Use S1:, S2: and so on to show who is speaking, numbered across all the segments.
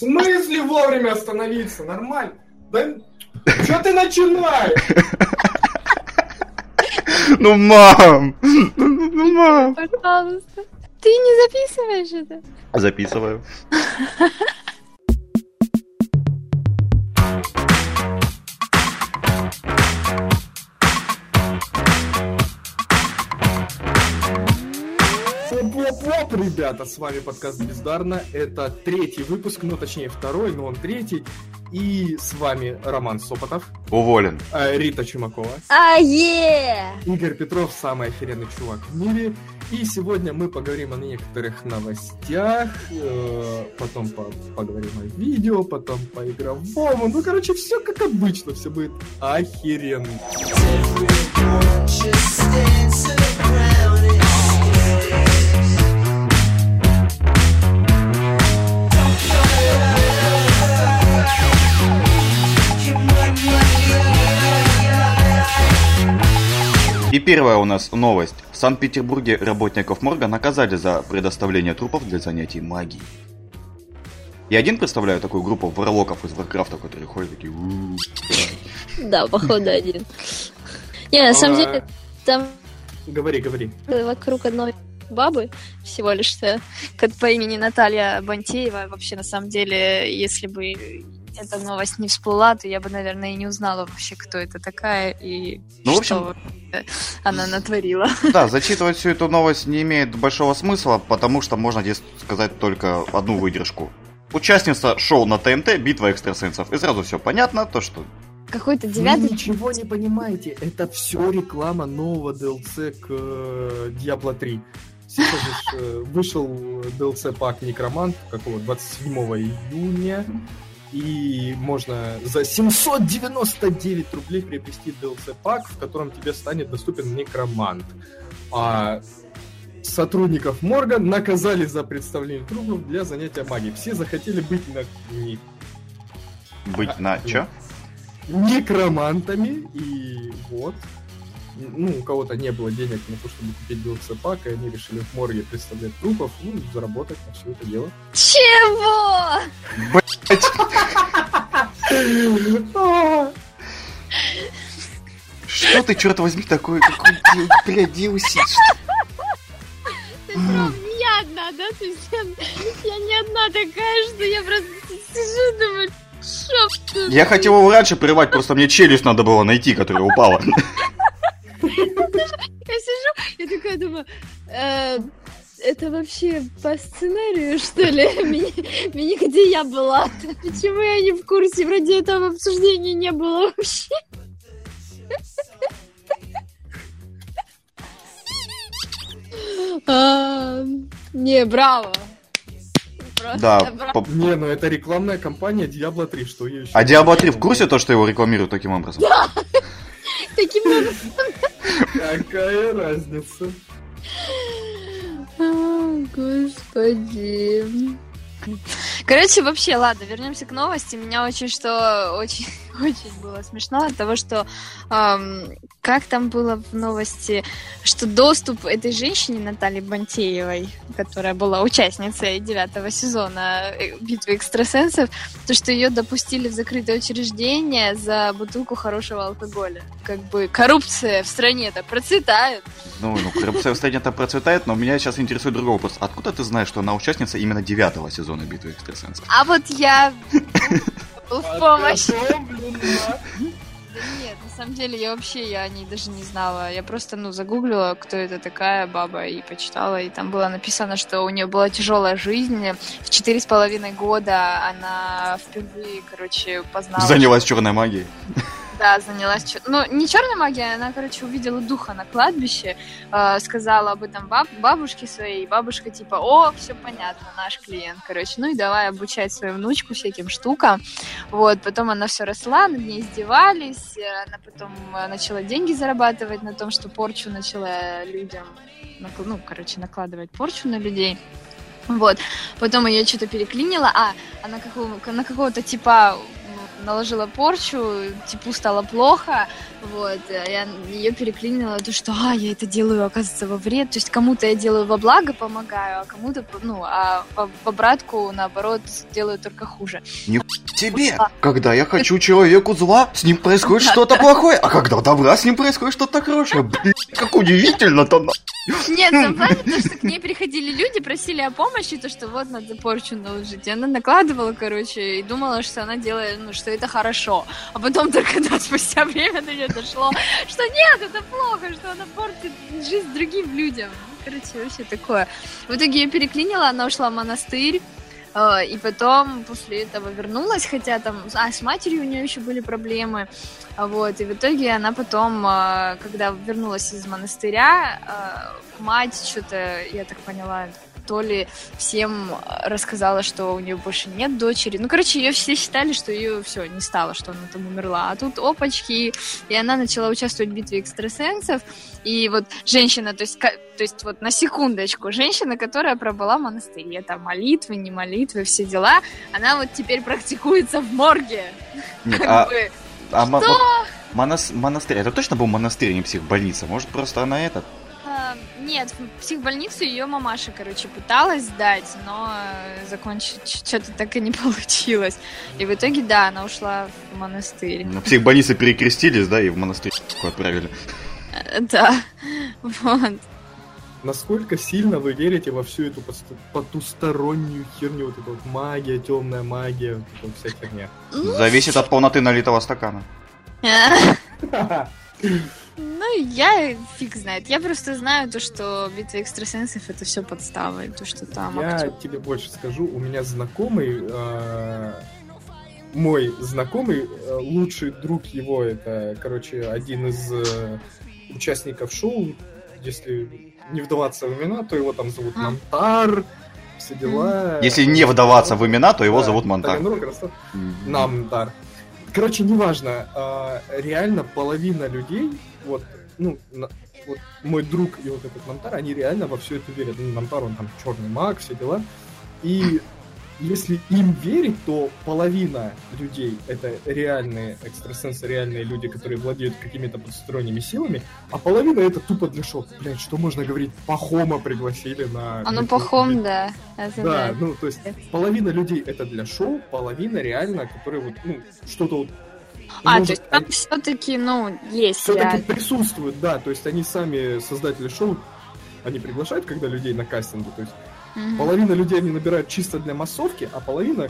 S1: смысле вовремя остановиться? Нормально. Да что ты начинаешь?
S2: Ну, мам! Ну, мам!
S3: Пожалуйста. Ты не записываешь это?
S2: Записываю.
S1: Оп-оп-оп, ребята, с вами подкаст Бездарно. Это третий выпуск, ну точнее второй, но он третий. И с вами Роман Сопотов,
S2: Уволен.
S1: э, Рита Чумакова,
S3: А, е!
S1: Игорь Петров, самый охеренный чувак в мире. И сегодня мы поговорим о некоторых новостях, э, потом по- поговорим о видео, потом по игровому. Ну, короче, все как обычно, все будет охеренно.
S2: Первая у нас новость. В Санкт-Петербурге работников морга наказали за предоставление трупов для занятий магией. Я один представляю такую группу варлоков из Варкрафта, которые ходят такие...
S3: Да, походу один. Не, на самом деле, там
S1: Говори, говори.
S3: вокруг одной бабы всего лишь что как по имени Наталья Бантеева. Вообще, на самом деле, если бы эта новость не всплыла, то я бы, наверное, и не узнала вообще, кто это такая и
S2: Ну, в
S3: что э, она натворила.
S2: Да, зачитывать всю эту новость не имеет большого смысла, потому что можно здесь сказать только одну выдержку. Участница шоу на ТНТ «Битва экстрасенсов». И сразу все понятно, то что...
S3: Какой-то
S1: Вы
S3: девятый...
S1: ничего не понимаете. Это все реклама нового DLC к э, Diablo 3. Сейчас же э, вышел DLC пак Некромант, какого 27 июня. И можно за 799 рублей приобрести DLC пак, в котором тебе станет доступен Некромант. А сотрудников морга наказали за представление трупов для занятия магией. Все захотели быть на
S2: Быть на чё?
S1: некромантами, и вот. Ну, у кого-то не было денег на то, чтобы купить DLC пак, и они решили в морге представлять трупов, ну, заработать на все это дело.
S3: Чего?
S2: Что ты, черт возьми, такой, какой, блядь, DLC?
S3: Ты прям не одна, да? То есть я, я не одна такая, что я просто сижу, думаю, что?
S2: Я хотел его раньше прервать, просто мне челюсть надо было найти, которая упала.
S3: Такая думаю, «Э, это вообще по сценарию, что ли? Меня, где я была? Почему я не в курсе? Вроде этого обсуждения не было вообще. А, Не, браво. Просто
S2: Да,
S3: браво.
S2: по-
S1: Не, ну это рекламная кампания Diablo 3, что еще?
S2: а Diablo 3 в курсе то, что его рекламируют таким образом?
S3: Таким образом.
S1: Какая разница?
S3: Господи. Короче, вообще, ладно, вернемся к новости. Меня очень что очень, очень было смешно от того, что ам, как там было в новости, что доступ этой женщине Натальи Бантеевой, которая была участницей девятого сезона э, битвы экстрасенсов, то, что ее допустили в закрытое учреждение за бутылку хорошего алкоголя. Как бы коррупция в стране-то процветает.
S2: Ну, ну, коррупция в стране-то процветает, но меня сейчас интересует другой вопрос. Откуда ты знаешь, что она участница именно девятого сезона битвы экстрасенсов?
S3: А вот я был в помощь. Да нет, на самом деле я вообще я о ней даже не знала. Я просто, ну, загуглила, кто это такая баба, и почитала, и там было написано, что у нее была тяжелая жизнь. В четыре с половиной года она впервые, короче, познала...
S2: Занялась черной магией.
S3: Да, занялась... Ну, не черной магией, она, короче, увидела духа на кладбище, э, сказала об этом баб- бабушке своей, бабушка типа, о, все понятно, наш клиент, короче, ну и давай обучать свою внучку всяким штукам. Вот, потом она все росла, над ней издевались, э, она потом э, начала деньги зарабатывать на том, что порчу начала людям, ну, короче, накладывать порчу на людей. Вот. Потом ее что-то переклинило. А, она какого, на какого-то типа наложила порчу, типу стало плохо, вот, я ее переклинила, то, что, а, я это делаю, оказывается, во вред, то есть кому-то я делаю во благо, помогаю, а кому-то, ну, а в обратку, наоборот, делаю только хуже.
S2: Не тебе! Когда я хочу человеку зла, с ним происходит что-то плохое, а когда добра, с ним происходит что-то хорошее. Блин, как удивительно-то.
S3: Нет, сам факт, то, что к ней приходили люди, просили о помощи, то, что вот надо порчу наложить. И она накладывала, короче, и думала, что она делает, ну, что это хорошо. А потом только да, спустя время до нее дошло, что нет, это плохо, что она портит жизнь другим людям. Короче, вообще такое. В итоге ее переклинила, она ушла в монастырь. Э, и потом после этого вернулась, хотя там, а с матерью у нее еще были проблемы, вот, и в итоге она потом, э, когда вернулась из монастыря, э, мать что-то, я так поняла, то ли всем рассказала, что у нее больше нет дочери. Ну, короче, ее все считали, что ее все не стало, что она там умерла. А тут опачки, и она начала участвовать в битве экстрасенсов. И вот женщина, то есть, то есть вот на секундочку, женщина, которая пробыла в монастыре, там молитвы, не молитвы, все дела, она вот теперь практикуется в морге.
S2: Нет, а, а что? Монас, монастырь, это точно был монастырь, а не психбольница? Может, просто она этот
S3: нет, в психбольницу ее мамаша, короче, пыталась сдать, но закончить что-то так и не получилось. И в итоге, да, она ушла в монастырь.
S2: На психбольнице перекрестились, да, и в монастырь отправили.
S3: Э, да, вот.
S1: Насколько сильно вы верите во всю эту потустороннюю херню, вот эту вот магия, темная магия, вот вся херня?
S2: Ну, Зависит от полноты налитого стакана.
S3: Ну, я фиг знает. Я просто знаю то, что битва экстрасенсов это все подстава, и то, что там.
S1: Я актер... тебе больше скажу, у меня знакомый, э, мой знакомый, э, лучший друг его, это, короче, один из э, участников шоу, если не вдаваться в имена, то его там зовут а. Намтар, все дела.
S2: Если не вдаваться в имена, то его да, зовут Монтар.
S1: Намтар. Короче, неважно, а, реально половина людей вот, ну, вот мой друг и вот этот Намтар, они реально во все это верят. Ну, Намтар, он там черный маг, все дела. И если им верить, то половина людей это реальные экстрасенсы, реальные люди, которые владеют какими-то подсторонними силами, а половина это тупо для шоу. Блять, что можно говорить? Пахома пригласили на...
S3: А ну Пахом, да.
S1: Это да, да, ну то есть половина людей это для шоу, половина реально, которые вот, ну, что-то вот
S3: а, может, то есть там они... все-таки, ну, есть
S1: Все-таки реально. присутствуют, да, то есть они сами, создатели шоу, они приглашают, когда людей на кастинге, то есть угу. половина людей они набирают чисто для массовки, а половина,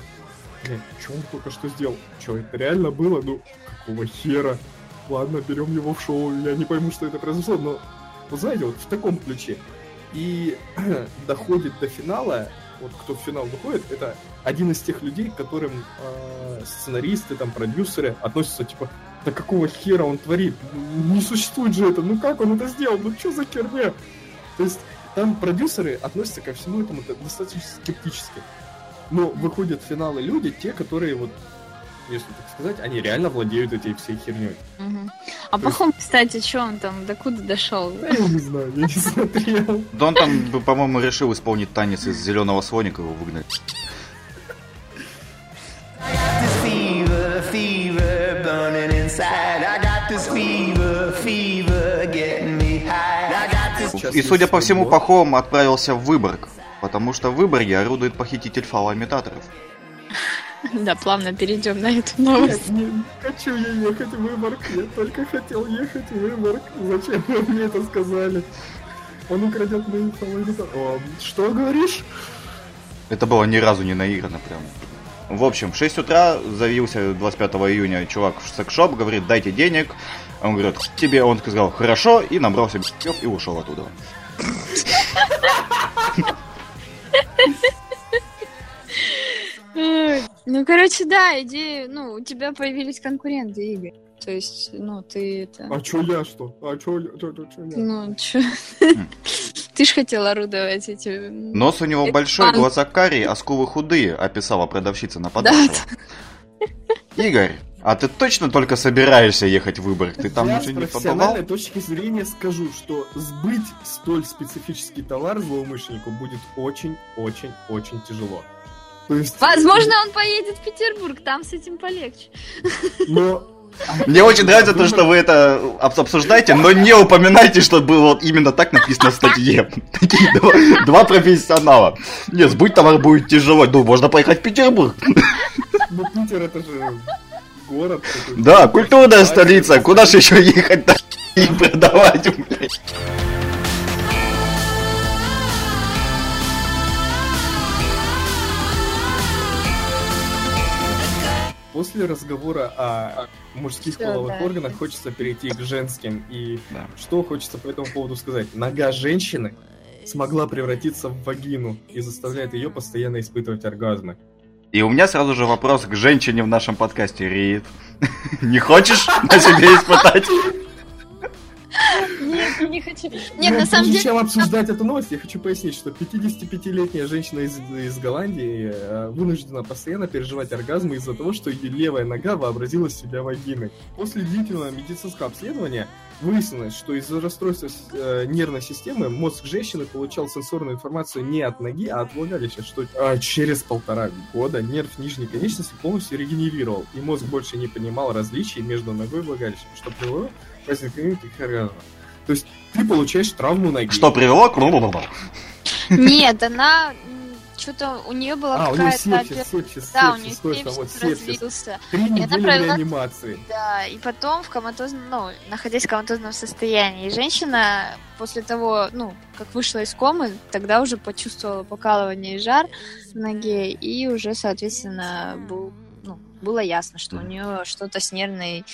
S1: блин, что он только что сделал? Что, это реально было? Ну, какого хера? Ладно, берем его в шоу, я не пойму, что это произошло, но, вы знаете, вот в таком ключе. И доходит до финала, вот кто в финал выходит, это один из тех людей, к которым э, сценаристы, там, продюсеры относятся, типа, да какого хера он творит? Не существует же это, ну как он это сделал? Ну что за херня? То есть там продюсеры относятся ко всему этому достаточно скептически. Но выходят в финалы люди, те, которые вот если так сказать, они реально владеют этой всей херней.
S3: Угу. А Пахом, кстати, что он там, докуда дошел?
S1: Да, я не знаю, я не смотрел.
S2: Да он там, по-моему, решил исполнить танец из зеленого слоника, его выгнать. И, судя по всему, Пахом отправился в Выборг, потому что в Выборге орудует похититель фалоимитаторов.
S3: Да, плавно перейдем на эту новость.
S1: Нет, не хочу я ехать в Выборг, я только хотел ехать в Выборг. Зачем вы мне это сказали? Он украдет мои фалоимитаторы. Что говоришь?
S2: Это было ни разу не наиграно прям. В общем, в 6 утра заявился 25 июня чувак в секшоп, говорит, дайте денег. Он говорит, тебе, он сказал, хорошо, и набрал себе и ушел оттуда.
S3: Ну, короче, да, идея, ну, у тебя появились конкуренты, Игорь. То есть, ну, ты это...
S1: А чё я что? А чё, чё, чё, чё я?
S3: Ну, чё... Ты ж хотел орудовать этим...
S2: Нос у него большой, глаза карие, а скулы худые, описала продавщица нападавшего. Игорь, а ты точно только собираешься ехать в Выборг? Ты там
S1: Я
S2: уже
S1: не побывал? с точки зрения скажу, что сбыть столь специфический товар злоумышленнику будет очень-очень-очень тяжело. То есть,
S3: Возможно, он поедет в Петербург, там с этим полегче.
S1: но
S2: Мне очень нравится то, что вы это об- обсуждаете, но не упоминайте, что было вот именно так написано в статье. Такие два, два профессионала. Нет, сбыть товар будет тяжело. Ну, можно поехать в Петербург.
S1: ну, Питер это же город.
S2: Да, культурная столица. Куда же еще ехать и продавать, блядь?
S1: После разговора о мужских
S3: Всё,
S1: половых
S3: да.
S1: органах хочется перейти к женским. И
S2: Да.
S1: что хочется по этому поводу сказать? Нога женщины смогла превратиться в вагину и заставляет ее постоянно испытывать оргазмы.
S2: И у меня сразу же вопрос к женщине в нашем подкасте, Рит. Не хочешь на себе испытать?
S3: Нет, не хочу. Нет,
S1: Но
S3: на самом
S1: прежде
S3: деле...
S1: чем обсуждать эту новость, я хочу пояснить, что 55-летняя женщина из, из Голландии э, вынуждена постоянно переживать оргазмы из-за того, что ее левая нога вообразила себя вагиной. После длительного медицинского обследования выяснилось, что из-за расстройства э, нервной системы мозг женщины получал сенсорную информацию не от ноги, а от влагалища, что а, через полтора года нерв нижней конечности полностью регенерировал, и мозг больше не понимал различий между ногой и влагалищем, что привело к возникновению таких оргазмов. То есть ты получаешь травму ноги.
S2: Что привело к...
S3: Нет, она... Что-то у нее была
S1: А, у нее
S3: какая-то...
S1: сепсис, сепсис,
S3: Да, у нее
S1: сепсис, точно, вот
S3: сепсис
S1: сепсис.
S3: развился.
S1: Три
S3: она
S1: недели
S3: провела-
S1: реанимации.
S3: Да, и потом в коматозном, ну, находясь в коматозном состоянии, и женщина после того, ну, как вышла из комы, тогда уже почувствовала покалывание и жар в ноге, и уже, соответственно, был, ну, было ясно, что у нее что-то с нервной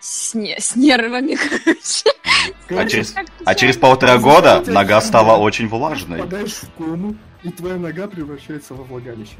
S3: с, не- с нервами, короче.
S2: А через, а через полтора года нога стала очень влажной.
S1: Попадаешь в кому, и твоя нога превращается во влагалище.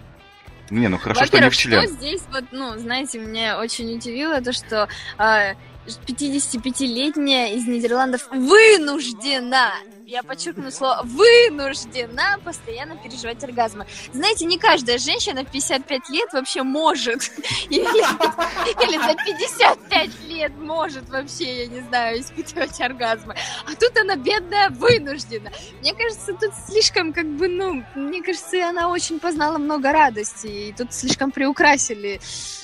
S2: Не, ну хорошо, что не в член.
S3: что здесь вот, ну, знаете, меня очень удивило то, что а, 55-летняя из Нидерландов вынуждена, я подчеркну слово, вынуждена постоянно переживать оргазмы. Знаете, не каждая женщина в 55 лет вообще может, или, или за 55 лет может вообще, я не знаю, испытывать оргазмы. А тут она бедная вынуждена. Мне кажется, тут слишком, как бы, ну, мне кажется, она очень познала много радости, и тут слишком приукрасили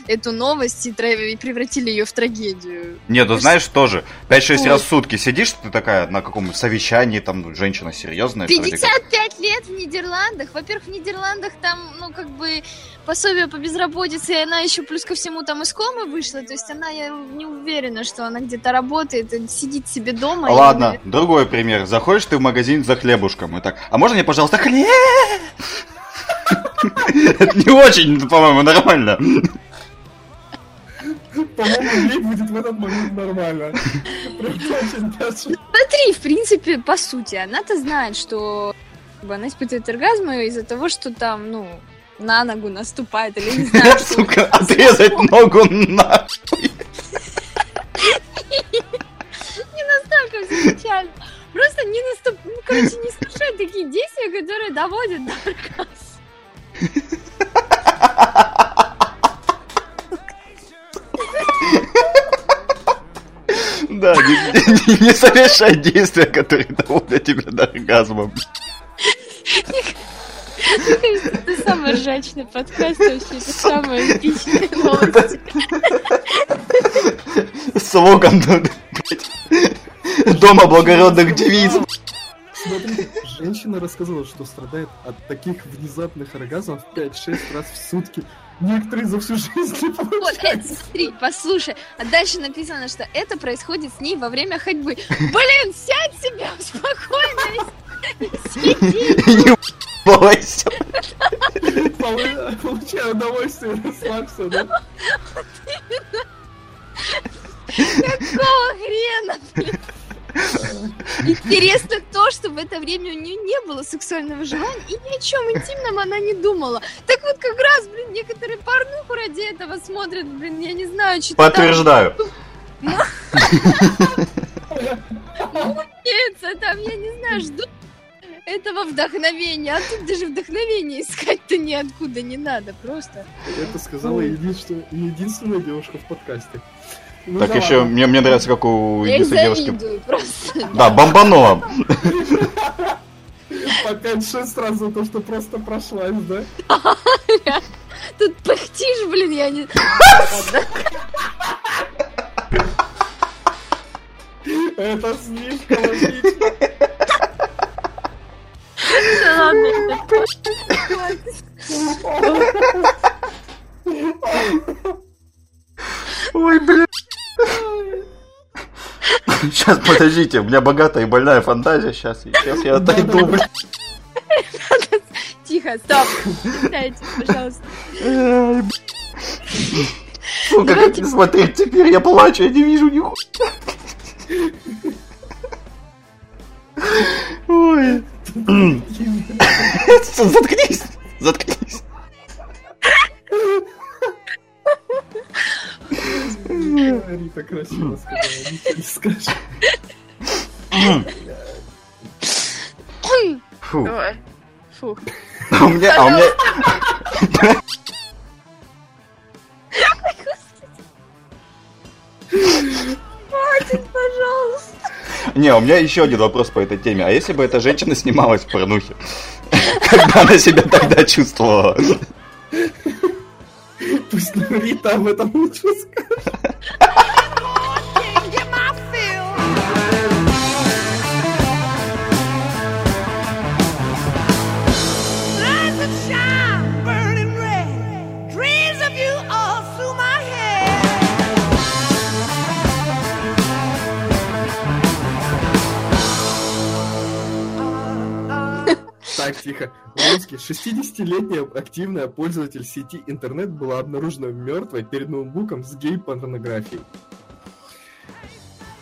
S3: эту новость и превратили ее в трагедию.
S2: Нет, ну знаешь тоже, 5-6
S3: Ой.
S2: раз в сутки сидишь, ты такая на каком-то совещании, там ну, женщина серьезная. вроде как.
S3: 55 лет в Нидерландах. Во-первых, в Нидерландах там, ну, как бы, пособие по безработице, и она еще плюс ко всему там из комы вышла. То есть она, я не уверена, что она где-то работает, и сидит себе дома. и,
S2: Ладно,
S3: наверное,
S2: другой пример. Заходишь ты в магазин за хлебушком и так, а можно мне, пожалуйста, хлеб? Это не очень, по-моему, нормально.
S1: По-моему, ей будет в этот момент нормально.
S3: Смотри, в принципе, по сути, она-то знает, что она испытывает оргазмы из-за того, что там, ну, на ногу наступает, или не знаю.
S2: Сука, отрезать ногу нахуй.
S3: Не настолько все печально. Просто не наступ... Ну, короче, не совершай такие действия, которые доводят до оргазма.
S2: Да, не, не- не совершай действия, которые доводят тебя до оргазма.
S3: Это самый ржачный подкаст вообще, это самая эпичная новость.
S2: Слоган блядь, Дома благородных девиц.
S1: Смотри, женщина рассказала, что страдает от таких внезапных оргазмов 5-6 раз в сутки. Некоторые за всю жизнь не
S3: Вот, это, смотри, послушай. А дальше написано, что это происходит с ней во время ходьбы. Блин, сядь себе спокойно сиди.
S1: Получаю удовольствие, расслабься, да?
S3: Какого хрена? блин? Интересно то, что в это время у нее не было сексуального желания и ни о чем интимном она не думала. Так вот как раз, некоторые порнуху ради этого смотрят, блин, я не знаю, что
S2: Подтверждаю.
S3: там, там, я не знаю, ждут этого вдохновения, а тут даже вдохновения искать-то ниоткуда не надо, просто.
S1: Это сказала единственная, единственная девушка в подкасте. Ну
S2: Так
S1: да
S2: еще
S1: ладно.
S2: мне, мне нравится, как у единственной девушки...
S3: просто.
S2: Да, бомбанула.
S1: По 5-6 раз за то, что просто прошлась, да?
S3: Тут пыхтишь, блин, я не...
S1: Это слишком логично.
S3: Ладно,
S2: Ой, блин. Сейчас, подождите, у меня богатая и больная фантазия. Сейчас, сейчас я отойду, блин.
S3: Тихо, стоп. Дайте, пожалуйста.
S2: Сука, как не смотреть теперь? Я плачу, я не вижу нихуя. Ой. Заткнись, заткнись.
S1: Рита красиво сказала, ничего не скажешь.
S2: Фу.
S3: Давай. Фух.
S2: А у меня, а у меня...
S3: Хватит, пожалуйста.
S2: Не, у меня еще один вопрос по этой теме. А если бы эта женщина снималась в порнухе? Как бы она себя тогда чувствовала?
S1: Пусть Рита об этом лучше скажет. Тихо. В Омске 60-летняя активная пользователь сети интернет была обнаружена мертвой перед ноутбуком с гей-порнографией.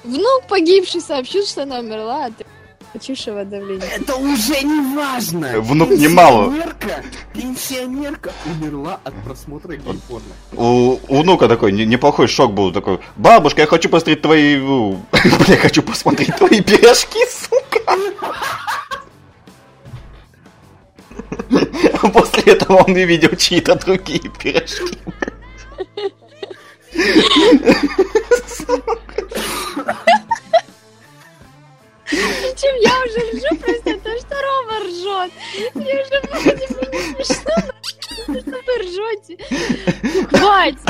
S3: Внук погибший сообщил, что она умерла от почившего давления.
S1: Это уже не важно!
S2: Внук немало.
S1: Пенсионерка, пенсионерка умерла от просмотра гей-порно.
S2: У, у внука такой не- неплохой шок был такой. Бабушка, я хочу посмотреть твои... Бля, я хочу посмотреть твои пирожки, сука. А После этого он увидел чьи-то другие пирожки.
S3: Причем я уже ржу просто то, что Рома ржет. Мне уже вроде бы не смешно, но что вы ржете. Хватит.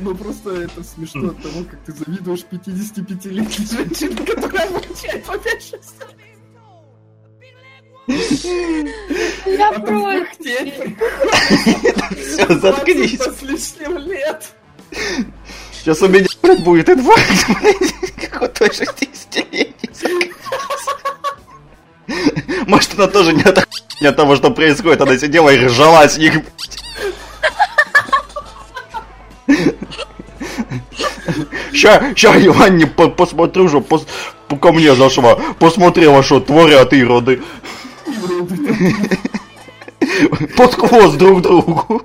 S1: Ну просто это смешно от того, как ты завидуешь 55-летней женщине, которая обучает по 5-6
S3: Я против.
S2: Все, заткнись.
S1: 20 с лишним лет.
S2: Сейчас у меня, блядь, будет инфаркт, блядь, как у той 60-летней. Может, она тоже не от, не от того, что происходит, она сидела и ржала с них. Ща, ща, Иванне по посмотрю, что пос ко мне зашла, посмотрела, что творят ироды. Под хвост друг другу.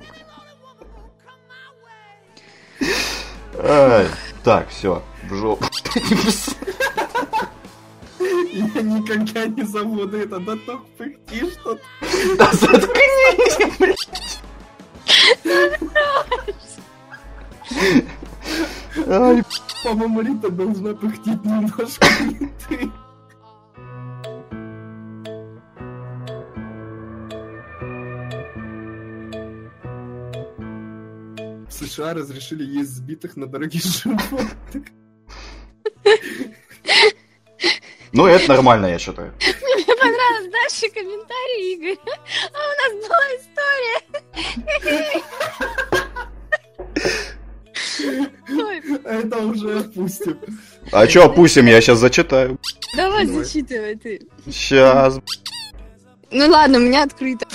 S2: Ай, так, все, в жопу.
S1: Я никогда не забуду это, да так пыхти, что
S2: Да заткнись, блядь. Ай,
S1: по-моему, Рита должна пыхтеть немножко не ты. США разрешили есть сбитых на дороге животных.
S2: Ну, это нормально, я считаю.
S3: Мне понравилось дальше комментарий, Игорь. А у нас была история.
S1: Это уже отпустим.
S2: А чё, опустим, я сейчас зачитаю.
S3: давай
S1: Давай.
S3: зачитывай ты.
S2: Сейчас.
S3: Ну ладно, у меня открыто.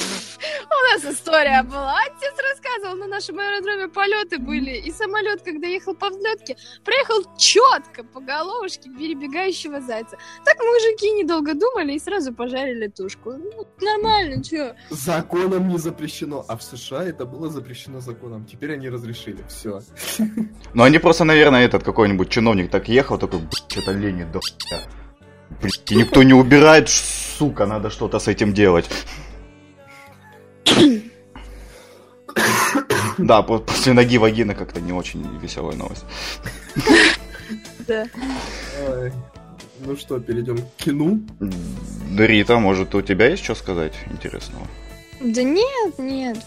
S3: Нас история была. Отец рассказывал, на нашем аэродроме полеты были. И самолет, когда ехал по взлетке, проехал четко по головушке перебегающего зайца. Так мужики недолго думали и сразу пожарили тушку. Ну, нормально, чё?
S1: Законом не запрещено, а в США это было запрещено законом. Теперь они разрешили. Все.
S2: Ну, они просто, наверное, этот какой-нибудь чиновник так ехал, такой, что-то лень да и никто не убирает, сука, надо что-то с этим делать. Да, по- после ноги вагины как-то не очень веселая новость.
S3: Да.
S1: Ну что, перейдем к кино.
S2: Рита, может, у тебя есть что сказать интересного?
S3: Да нет, нет.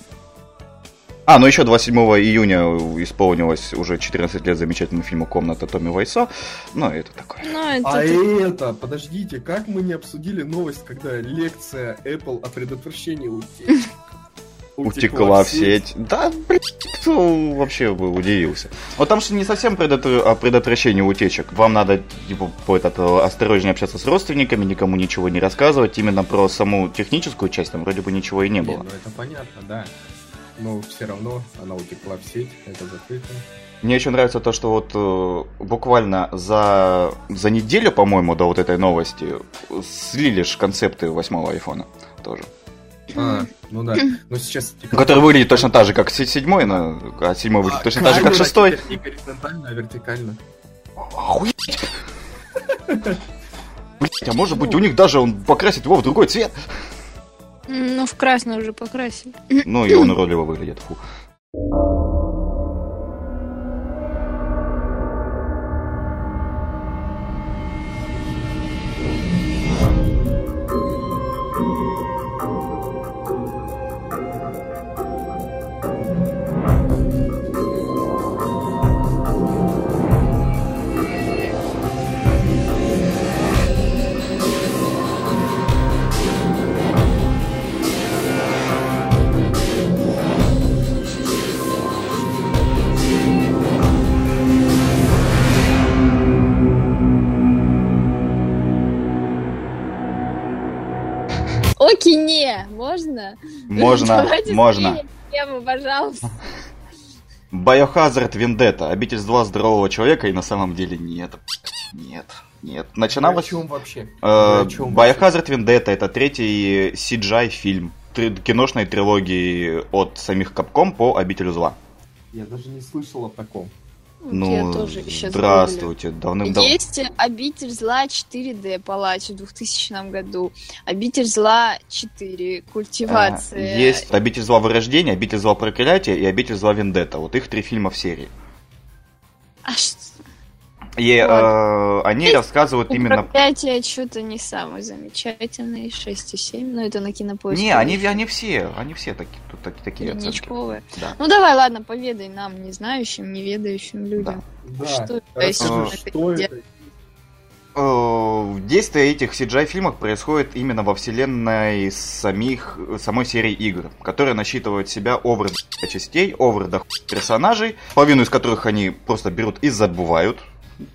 S2: А, ну еще 27 июня исполнилось уже 14 лет замечательному фильму «Комната» Томми Вайсо. Ну, это такое.
S3: Ну, это
S1: А
S3: ты-
S1: это, подождите, как мы не обсудили новость, когда лекция Apple о предотвращении утечек
S2: Утекла в сеть. Да, блин, кто вообще бы удивился. Вот там что не совсем предотвр- о предотвращении утечек. Вам надо, типа, по этот, э, осторожнее общаться с родственниками, никому ничего не рассказывать. Именно про саму техническую часть там вроде бы ничего и не
S1: Не,
S2: было.
S1: ну это понятно, да. Но все равно она утекла в сеть, это закрыто.
S2: Мне еще нравится то, что вот э, буквально за, за неделю, по-моему, до вот этой новости э, слили ж концепты восьмого айфона тоже.
S1: А, ну да. Но сейчас...
S2: Который выглядит точно так же, как се- седьмой, но, а седьмой выглядит точно так же, как шестой.
S1: Не горизонтально, а вертикально.
S2: Охуеть! Блять, а может быть у них даже он покрасит его в другой цвет?
S3: Ну, в красный уже покрасили.
S2: Ну и он уродливо выглядит, фу.
S3: Можно?
S2: Можно,
S3: тему, пожалуйста.
S2: Biohazard Vendetta. Обитель зла здорового человека, и на самом деле нет. Нет, нет.
S1: О
S2: Начиналось...
S1: чем вообще?
S2: Э,
S1: О чем вообще?
S2: Biohazard Vendetta это третий CGI фильм три- киношной трилогии от самих Capcom по Обителю зла.
S1: Я даже не слышал о таком.
S2: Ну,
S3: Я тоже еще
S2: здравствуйте, давным-давно.
S3: Есть «Обитель зла 4D» палач в 2000 году. «Обитель зла 4. Культивация».
S2: А, Есть Обитель зла вырождения, Обитель зла проклятия и Обитель зла Вендетта. Вот их три фильма в серии.
S3: А что?
S2: И э, они рассказывают именно...
S3: Проклятие что-то не самый замечательный. 6,7. Но это на кинопоиске.
S2: Не, они, они все, они все такие, тут так- такие оценки.
S3: Единичковые.
S2: Да.
S3: Ну давай, ладно, поведай нам, не знающим, неведающим людям.
S1: Да.
S3: Что это? Если
S2: мы
S1: что
S3: это
S1: это?
S2: Э, Действие этих CGI-фильмов происходит именно во вселенной самих, самой серии игр, которая насчитывает в себя до частей, хуй персонажей, половину из которых они просто берут и забывают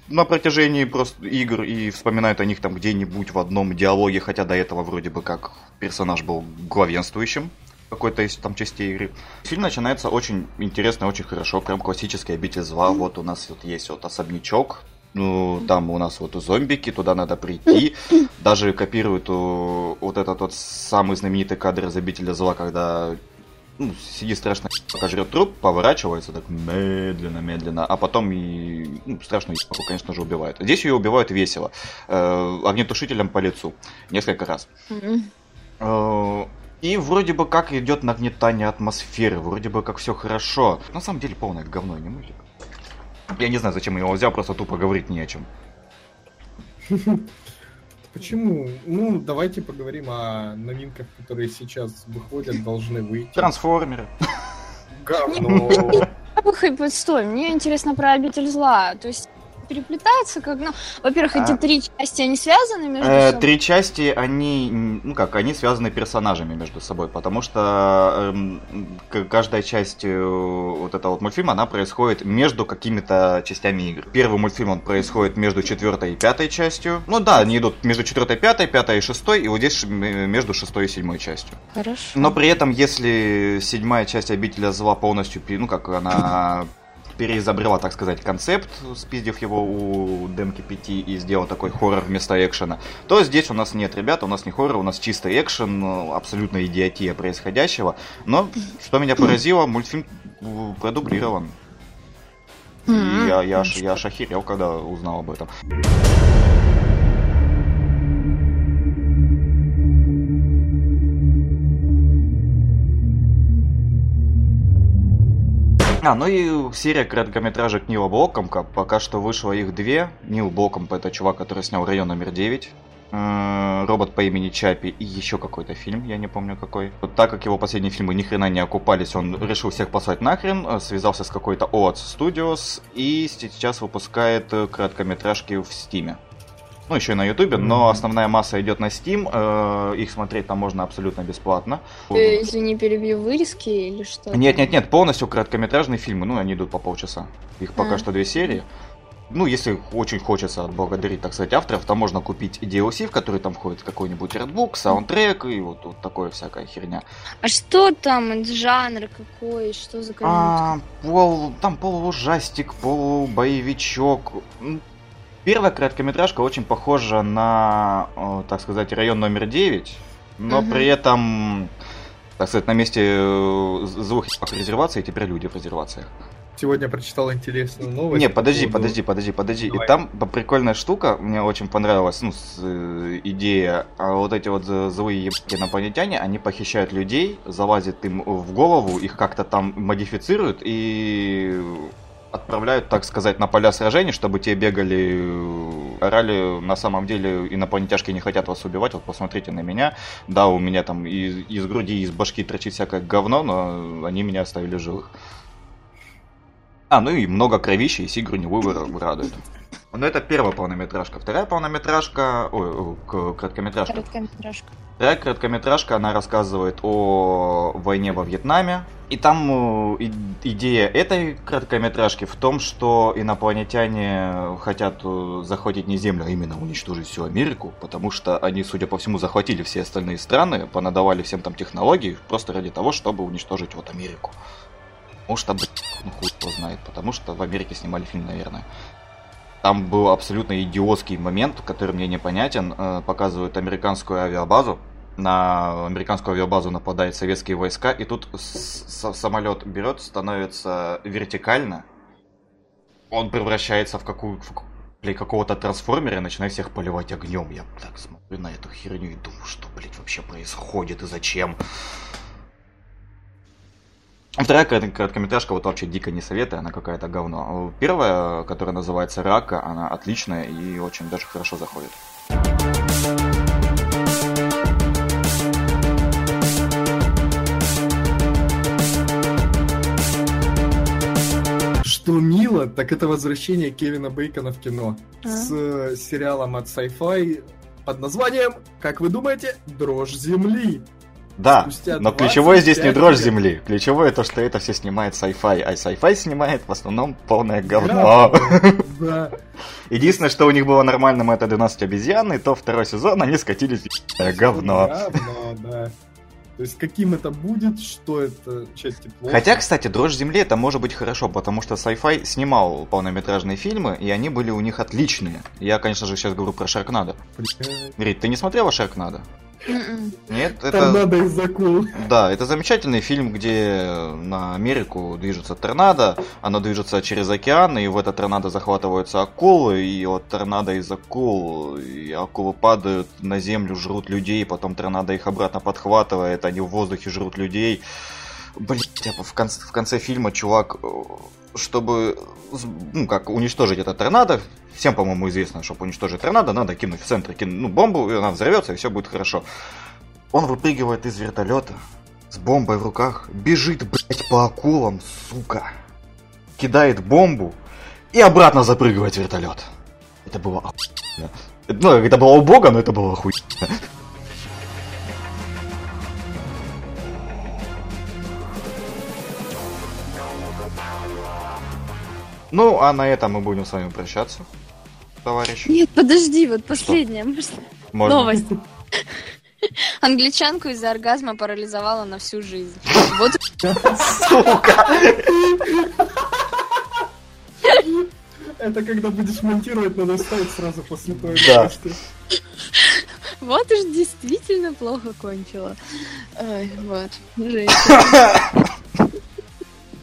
S2: на протяжении просто игр и вспоминают о них там где-нибудь в одном диалоге, хотя до этого вроде бы как персонаж был главенствующим какой-то из там частей игры. Фильм начинается очень интересно, очень хорошо, прям классический обитель зла. Вот у нас вот есть вот особнячок, ну, там у нас вот зомбики, туда надо прийти. Даже копируют у- вот этот вот самый знаменитый кадр из обителя зла, когда ну, сидит страшно, пока жрет труп, поворачивается так медленно-медленно, а потом и ну, страшную ебаку, конечно же, убивают. Здесь ее убивают весело, э, огнетушителем по лицу несколько раз. Э, И вроде бы как идет нагнетание атмосферы, вроде бы как все хорошо. На самом деле полное говно, не мультик. Я не знаю, зачем я его взял, просто тупо говорить не о чем.
S1: Почему? Ну, давайте поговорим о новинках, которые сейчас выходят, должны выйти.
S2: Трансформеры.
S1: Говно.
S3: Слушай, постой, мне интересно про обитель зла. То есть переплетается как, ну, во-первых, эти
S2: А.
S3: три части, они связаны между
S2: Э,
S3: собой?
S2: Три части, они, ну как, они связаны персонажами между собой, потому что к- каждая часть э, вот этого вот мультфильма, она происходит между какими-то частями игр. Первый мультфильм, он происходит между четвертой и пятой частью. Ну да, они идут между четвертой пятой, пятой и шестой, и вот здесь м, между шестой и седьмой частью.
S3: Хорошо.
S2: Но при этом, если седьмая часть обителя зла полностью, ну как она переизобрела, так сказать, концепт, спиздив его у демки 5 и сделал такой хоррор вместо экшена, то здесь у нас нет, ребята, у нас не хоррор, у нас чистый экшен, абсолютно идиотия происходящего. Но, что меня поразило, мультфильм э, продублирован. И. Я, я, я аж охерел, когда узнал об этом. А, ну и серия короткометражек Нила Блокомка. Пока что вышло их две. Нил Блокомп это чувак, который снял район номер 9. э, робот по имени Чапи и еще какой-то фильм, я не помню какой. Так как его последние фильмы ни хрена не окупались, он решил всех послать нахрен, э, связался с какой-то OATS Studios и сейчас выпускает э, короткометражки в Стиме. Ну, еще и на Ютубе, но основная масса идет на Steam. э, их смотреть там можно абсолютно бесплатно.
S3: Э, Извини, перебью вырезки или что?
S2: Нет, нет, нет, полностью короткометражные фильмы, ну, они идут по полчаса. Их пока
S3: А.
S2: что две серии. Ну, если очень хочется отблагодарить, так сказать, авторов, то можно купить DLC, в который там входит какой-нибудь редбук, саундтрек и вот, вот такое всякая херня.
S3: А что там, жанр какой, что за?
S2: А, пол, там полуужастик, полубоевичок. Первая короткометражка очень похожа на, э, так сказать, район номер 9, но
S3: Мгм.
S2: при этом, так сказать, на месте э, звук резервации теперь люди в резервациях.
S1: Сегодня прочитал интересную новость.
S2: Не,
S1: по
S2: подожди,
S1: поводу-
S2: подожди, подожди, подожди.
S1: Давай.
S2: И там по- прикольная штука, мне очень понравилась, ну, с, э, идея. А вот эти вот э, злые ебаки инопланетяне, они похищают людей, залазят им в голову, их как-то там модифицируют и отправляют, так сказать, на поля сражений, чтобы те бегали, э, орали, на самом деле инопланетяшки не хотят вас убивать, вот посмотрите на меня, да, у меня там из, из груди, из башки торчит всякое говно, но они меня оставили живых. А, ну и много кровища, и Сигру не радует. Но это первая полнометражка. Вторая полнометражка, ой, короткометражка.
S3: Короткометражка.
S2: Вторая короткометражка, она рассказывает о войне во Вьетнаме. И там э, идея этой короткометражки в том, что инопланетяне хотят э, захватить не Землю, а именно уничтожить всю Америку, потому что они, судя по всему, захватили все остальные страны, понадавали всем там технологий, просто ради того, чтобы уничтожить вот Америку. Что, блин, ну хуй его знает, потому что в Америке снимали фильм, наверное. Там был абсолютно идиотский момент, который мне непонятен. Э, Показывают американскую авиабазу. На американскую авиабазу нападают советские войска, и тут самолет берет, становится вертикально. Он превращается в какую в блин, какого-то трансформера и начинает всех поливать огнем. Я так смотрю на эту херню и думаю, что, блядь, вообще происходит и зачем. Вторая корот- короткометражка вот вообще дико не советую, она какая-то говно. Первая, которая называется Рака, она отличная и очень даже хорошо заходит.
S1: Что мило, так это возвращение Кевина Бейкона в кино.
S3: А?
S1: С э, сериалом от Sci-Fi под названием, как вы думаете, «Дрожь земли».
S2: Да,
S1: Спустя
S2: но ключевое здесь не
S1: 25
S2: дрожь
S1: лет.
S2: земли. Ключевое то, что это все снимает sci-fi, а sci-fi снимает в основном полное говно.
S1: Да.
S2: Единственное, что у них было нормальным, это 12 обезьян, и то второй сезон они скатились в говно.
S1: Говно, да. То есть каким это будет, что это, части плохо.
S2: Хотя, кстати, «Дрожь земли» это может быть хорошо, потому что Sci-Fi снимал полнометражные фильмы, и они были у них отличные. Я, конечно же, сейчас говорю про Шаркнадо. Рит, ты не смотрела Шаркнадо?
S3: М-м.
S2: Нет, это...
S1: Торнадо из акул.
S2: Да, это замечательный фильм, где на Америку движется торнадо, оно движется через океан, и в это торнадо захватываются акулы, и вот торнадо из акул, и акулы падают на землю, жрут людей, потом торнадо их обратно подхватывает, они в воздухе жрут людей. Блять, в конце, в конце фильма чувак, э, чтобы, ну, как уничтожить это торнадо, всем, по-моему, известно, чтобы уничтожить торнадо, надо кинуть в центр кин- ну, бомбу, и она взорвется, и все будет хорошо. Он выпрыгивает из вертолета с бомбой в руках, бежит, блять, по акулам, сука. Кидает бомбу и обратно запрыгивает в вертолет. Это было охуенно. Ну, это было убого, но это было охуенно. Ну, а на этом мы будем с вами прощаться, товарищ.
S3: Нет, подожди, вот последняя. может,
S2: Можно?
S3: Новость. Англичанку из-за оргазма парализовала на всю жизнь. Вот
S2: Сука!
S1: Это когда будешь монтировать, надо ставить сразу после той
S2: Да.
S1: новости.
S3: Вот уж действительно плохо кончила. Ой, вот. Женщина.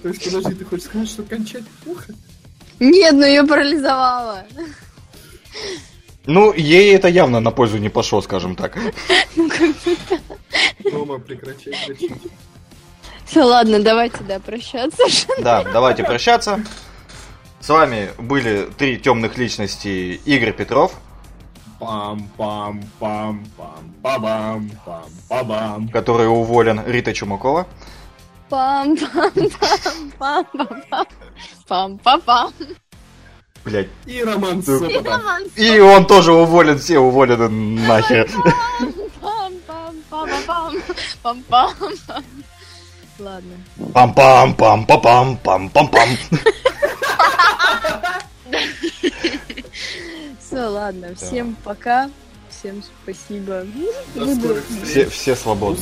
S1: То есть, подожди, ты хочешь сказать, что кончать плохо?
S3: Нет, ну ее парализовало.
S2: Ну, ей это явно на пользу не пошло, скажем так.
S3: Ну, как будто...
S1: Мама, прекращай.
S3: Все, ладно, давайте, да, прощаться.
S2: Да, давайте прощаться. С вами были три темных личности Игорь Петров.
S1: Пам пам пам пам пам пам пам пам
S2: Который уволен Рита Чумакова.
S3: Пам пам пам пам пам пам пам пам пам
S2: Блять.
S1: И Роман Сопотов.
S2: И он тоже уволен, все уволены нахер.
S3: пам пам пам пам пам пам пам Ладно.
S2: Пам-пам-пам-пам-пам-пам-пам.
S3: Все, ладно. Всем пока. Всем спасибо.
S2: Все, все свободны.